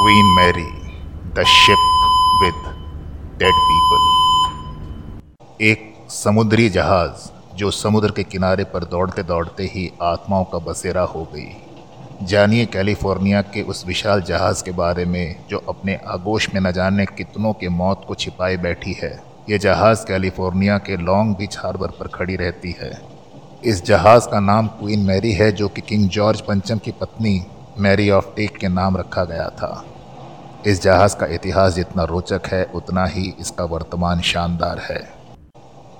Queen Mary the ship with dead people एक समुद्री जहाज़ जो समुद्र के किनारे पर दौड़ते दौड़ते ही आत्माओं का बसेरा हो गई। जानिए कैलिफ़ोर्निया के उस विशाल जहाज़ के बारे में जो अपने आगोश में न जाने कितनों के मौत को छिपाए बैठी है। ये जहाज़ कैलिफ़ोर्निया के लॉन्ग बीच हार्बर पर खड़ी रहती है। इस जहाज़ का नाम क्वीन मैरी है, जो कि किंग जॉर्ज पंचम की पत्नी मैरी ऑफ़ टेक के नाम रखा गया था। इस जहाज़ का इतिहास जितना रोचक है, उतना ही इसका वर्तमान शानदार है।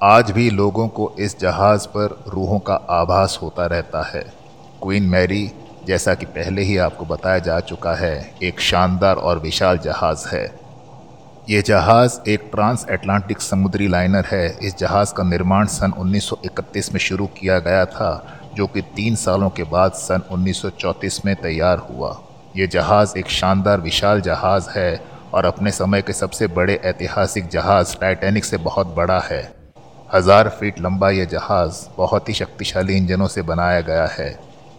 आज भी लोगों को इस जहाज़ पर रूहों का आभास होता रहता है। क्वीन मैरी, जैसा कि पहले ही आपको बताया जा चुका है, एक शानदार और विशाल जहाज़ है। ये जहाज़ एक ट्रांस एटलांटिक समुद्री लाइनर है। इस जहाज़ का निर्माण सन 1931 में शुरू किया गया था, जो कि तीन सालों के बाद सन 1934 में तैयार हुआ। ये जहाज़ एक शानदार, विशाल जहाज़ है और अपने समय के सबसे बड़े ऐतिहासिक जहाज़ टाइटैनिक से बहुत बड़ा है। हज़ार फीट लंबा यह जहाज़ बहुत ही शक्तिशाली इंजनों से बनाया गया है।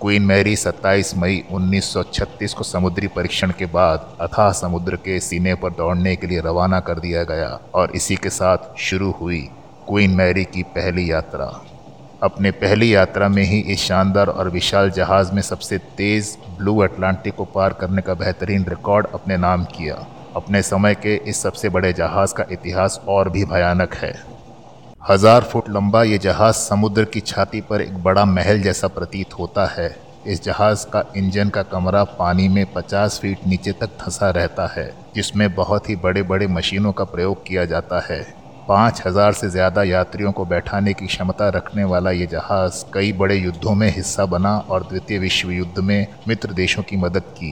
क्वीन मैरी 27 मई 1936 को समुद्री परीक्षण के बाद अथाह समुद्र के सीने पर दौड़ने के लिए रवाना कर दिया गया और इसी के साथ शुरू हुई क्वीन मैरी की पहली यात्रा। अपने पहली यात्रा में ही इस शानदार और विशाल जहाज़ में सबसे तेज़ ब्लू अटलांटिक को पार करने का बेहतरीन रिकॉर्ड अपने नाम किया। अपने समय के इस सबसे बड़े जहाज़ का इतिहास और भी भयानक है। हज़ार फुट लंबा ये जहाज़ समुद्र की छाती पर एक बड़ा महल जैसा प्रतीत होता है। इस जहाज़ का इंजन का कमरा पानी में 50 फीट नीचे तक धंसा रहता है, जिसमें बहुत ही बड़े बड़े मशीनों का प्रयोग किया जाता है। पाँच हज़ार से ज़्यादा यात्रियों को बैठाने की क्षमता रखने वाला ये जहाज़ कई बड़े युद्धों में हिस्सा बना और द्वितीय विश्व युद्ध में मित्र देशों की मदद की।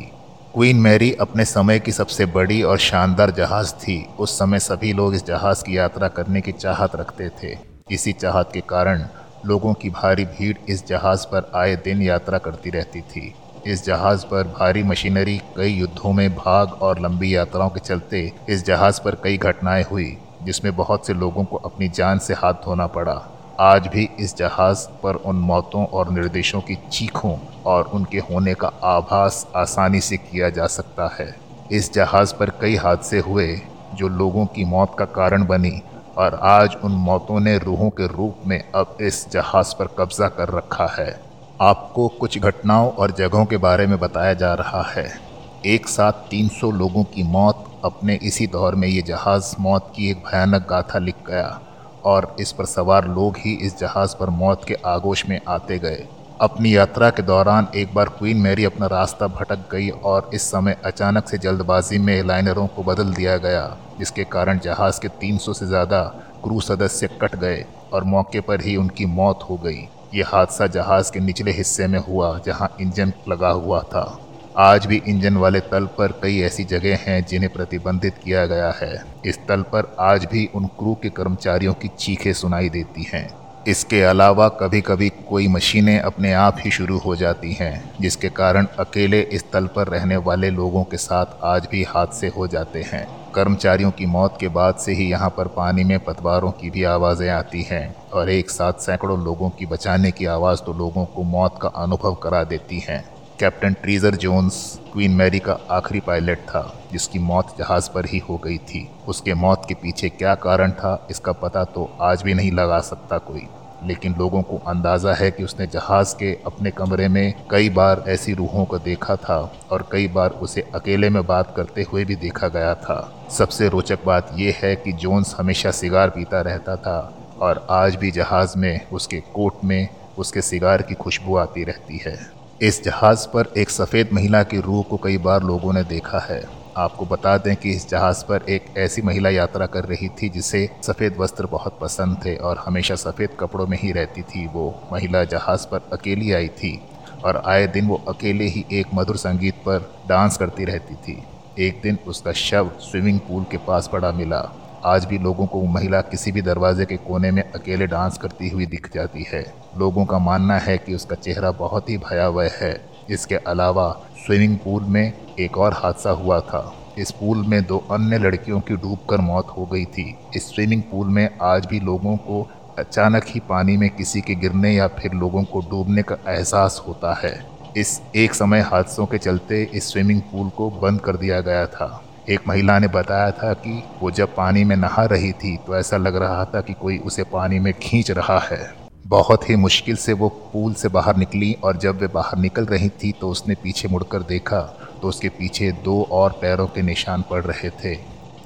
क्वीन मैरी अपने समय की सबसे बड़ी और शानदार जहाज़ थी। उस समय सभी लोग इस जहाज़ की यात्रा करने की चाहत रखते थे। इसी चाहत के कारण लोगों की भारी भीड़ इस जहाज़ पर आए दिन यात्रा करती रहती थी। इस जहाज़ पर भारी मशीनरी, कई युद्धों में भाग और लंबी यात्राओं के चलते इस जहाज़ पर कई घटनाएँ हुई। जिसमें बहुत से लोगों को अपनी जान से हाथ धोना पड़ा। आज भी इस जहाज़ पर उन मौतों और निर्देशों की चीखों और उनके होने का आभास आसानी से किया जा सकता है। इस जहाज़ पर कई हादसे हुए, जो लोगों की मौत का कारण बनी और आज उन मौतों ने रूहों के रूप में अब इस जहाज़ पर कब्ज़ा कर रखा है। आपको कुछ घटनाओं और जगहों के बारे में बताया जा रहा है। एक साथ 300 लोगों की मौत अपने इसी दौर में ये जहाज़ मौत की एक भयानक गाथा लिख गया और इस पर सवार लोग ही इस जहाज़ पर मौत के आगोश में आते गए। अपनी यात्रा के दौरान एक बार क्वीन मैरी अपना रास्ता भटक गई और इस समय अचानक से जल्दबाजी में लाइनरों को बदल दिया गया, जिसके कारण जहाज़ के 300 से ज़्यादा क्रू सदस्य कट गए और मौके पर ही उनकी मौत हो गई। ये हादसा जहाज़ के निचले हिस्से में हुआ, जहाँ इंजन लगा हुआ था। आज भी इंजन वाले तल पर कई ऐसी जगह हैं जिन्हें प्रतिबंधित किया गया है। इस तल पर आज भी उन क्रू के कर्मचारियों की चीखें सुनाई देती हैं। इसके अलावा कभी कभी कोई मशीनें अपने आप ही शुरू हो जाती हैं, जिसके कारण अकेले इस तल पर रहने वाले लोगों के साथ आज भी हादसे हो जाते हैं। कर्मचारियों की मौत के बाद से ही यहाँ पर पानी में पतवारों की भी आवाज़ें आती हैं और एक साथ सैकड़ों लोगों की बचाने की आवाज़ तो लोगों को मौत का अनुभव करा देती हैं। Captain treasure Jones Queen Mary का आखिरी पायलट था, जिसकी मौत जहाज़ पर ही हो गई थी। उसके मौत के पीछे क्या कारण था, इसका पता तो आज भी नहीं लगा सकता कोई। लेकिन लोगों को अंदाज़ा है कि उसने जहाज़ के अपने कमरे में कई बार ऐसी रूहों को देखा था और कई बार उसे अकेले में बात करते हुए भी देखा गया था। सबसे रोचक बात यह है कि जोन्स हमेशा सिगार पीता रहता था और आज भी जहाज़ में, उसके कोट में, उसके सिगार की खुशबू आती रहती है। इस जहाज़ पर एक सफ़ेद महिला की रूह को कई बार लोगों ने देखा है। आपको बता दें कि इस जहाज़ पर एक ऐसी महिला यात्रा कर रही थी जिसे सफ़ेद वस्त्र बहुत पसंद थे और हमेशा सफ़ेद कपड़ों में ही रहती थी। वो महिला जहाज़ पर अकेली आई थी और आए दिन वो अकेले ही एक मधुर संगीत पर डांस करती रहती थी। एक दिन उसका शव स्विमिंग पूल के पास पड़ा मिला। आज भी लोगों को महिला किसी भी दरवाजे के कोने में अकेले डांस करती हुई दिख जाती है। लोगों का मानना है कि उसका चेहरा बहुत ही भयावह है। इसके अलावा स्विमिंग पूल में एक और हादसा हुआ था। इस पूल में दो अन्य लड़कियों की डूबकर मौत हो गई थी। इस स्विमिंग पूल में आज भी लोगों को अचानक ही पानी में किसी के गिरने या फिर लोगों को डूबने का एहसास होता है। इस एक समय हादसों के चलते इस स्विमिंग पूल को बंद कर दिया गया था। एक महिला ने बताया था कि वो जब पानी में नहा रही थी तो ऐसा लग रहा था कि कोई उसे पानी में खींच रहा है। बहुत ही मुश्किल से वो पूल से बाहर निकली और जब वे बाहर निकल रही थी तो उसने पीछे मुड़कर देखा तो उसके पीछे दो और पैरों के निशान पड़ रहे थे।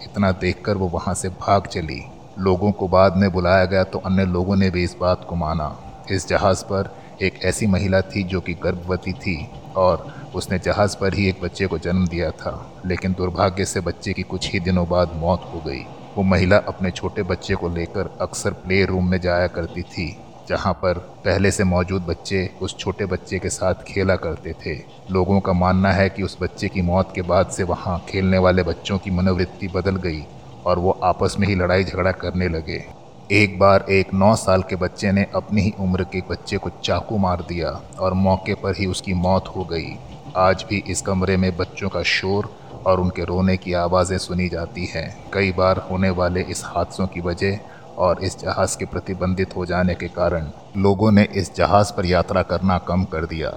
इतना देखकर वो वहाँ से भाग चली। लोगों को बाद में बुलाया गया तो अन्य लोगों ने भी इस बात को माना। इस जहाज़ पर एक ऐसी महिला थी, जो कि गर्भवती थी। और उसने जहाज़ पर ही एक बच्चे को जन्म दिया था, लेकिन दुर्भाग्य से बच्चे की कुछ ही दिनों बाद मौत हो गई। वो महिला अपने छोटे बच्चे को लेकर अक्सर प्ले रूम में जाया करती थी, जहाँ पर पहले से मौजूद बच्चे उस छोटे बच्चे के साथ खेला करते थे। लोगों का मानना है कि उस बच्चे की मौत के बाद से वहाँ खेलने वाले बच्चों की मनोवृत्ति बदल गई और वो आपस में ही लड़ाई झगड़ा करने लगे। एक बार एक नौ साल के बच्चे ने अपनी ही उम्र के बच्चे को चाकू मार दिया और मौके पर ही उसकी मौत हो गई। आज भी इस कमरे में बच्चों का शोर और उनके रोने की आवाज़ें सुनी जाती हैं। कई बार होने वाले इस हादसों की वजह और इस जहाज़ के प्रतिबंधित हो जाने के कारण लोगों ने इस जहाज़ पर यात्रा करना कम कर दिया।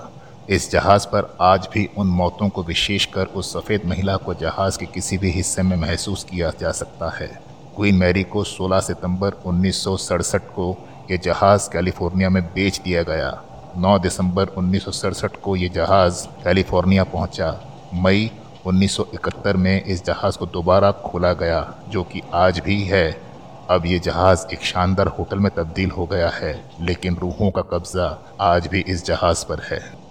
इस जहाज़ पर आज भी उन मौतों को विशेषकर उस सफ़ेद महिला को जहाज़ के किसी भी हिस्से में महसूस किया जा सकता है। क्वीन मैरी को 16 सितंबर उन्नीस सौ सड़सठ को ये जहाज़ कैलिफ़ोर्निया में बेच दिया गया। 9 दिसंबर उन्नीस सौ सड़सठ को ये जहाज़ कैलिफ़ोर्निया पहुँचा। मई 1971 में इस जहाज़ को दोबारा खोला गया, जो कि आज भी है। अब ये जहाज़ एक शानदार होटल में तब्दील हो गया है, लेकिन रूहों का कब्ज़ा आज भी इस जहाज़ पर है।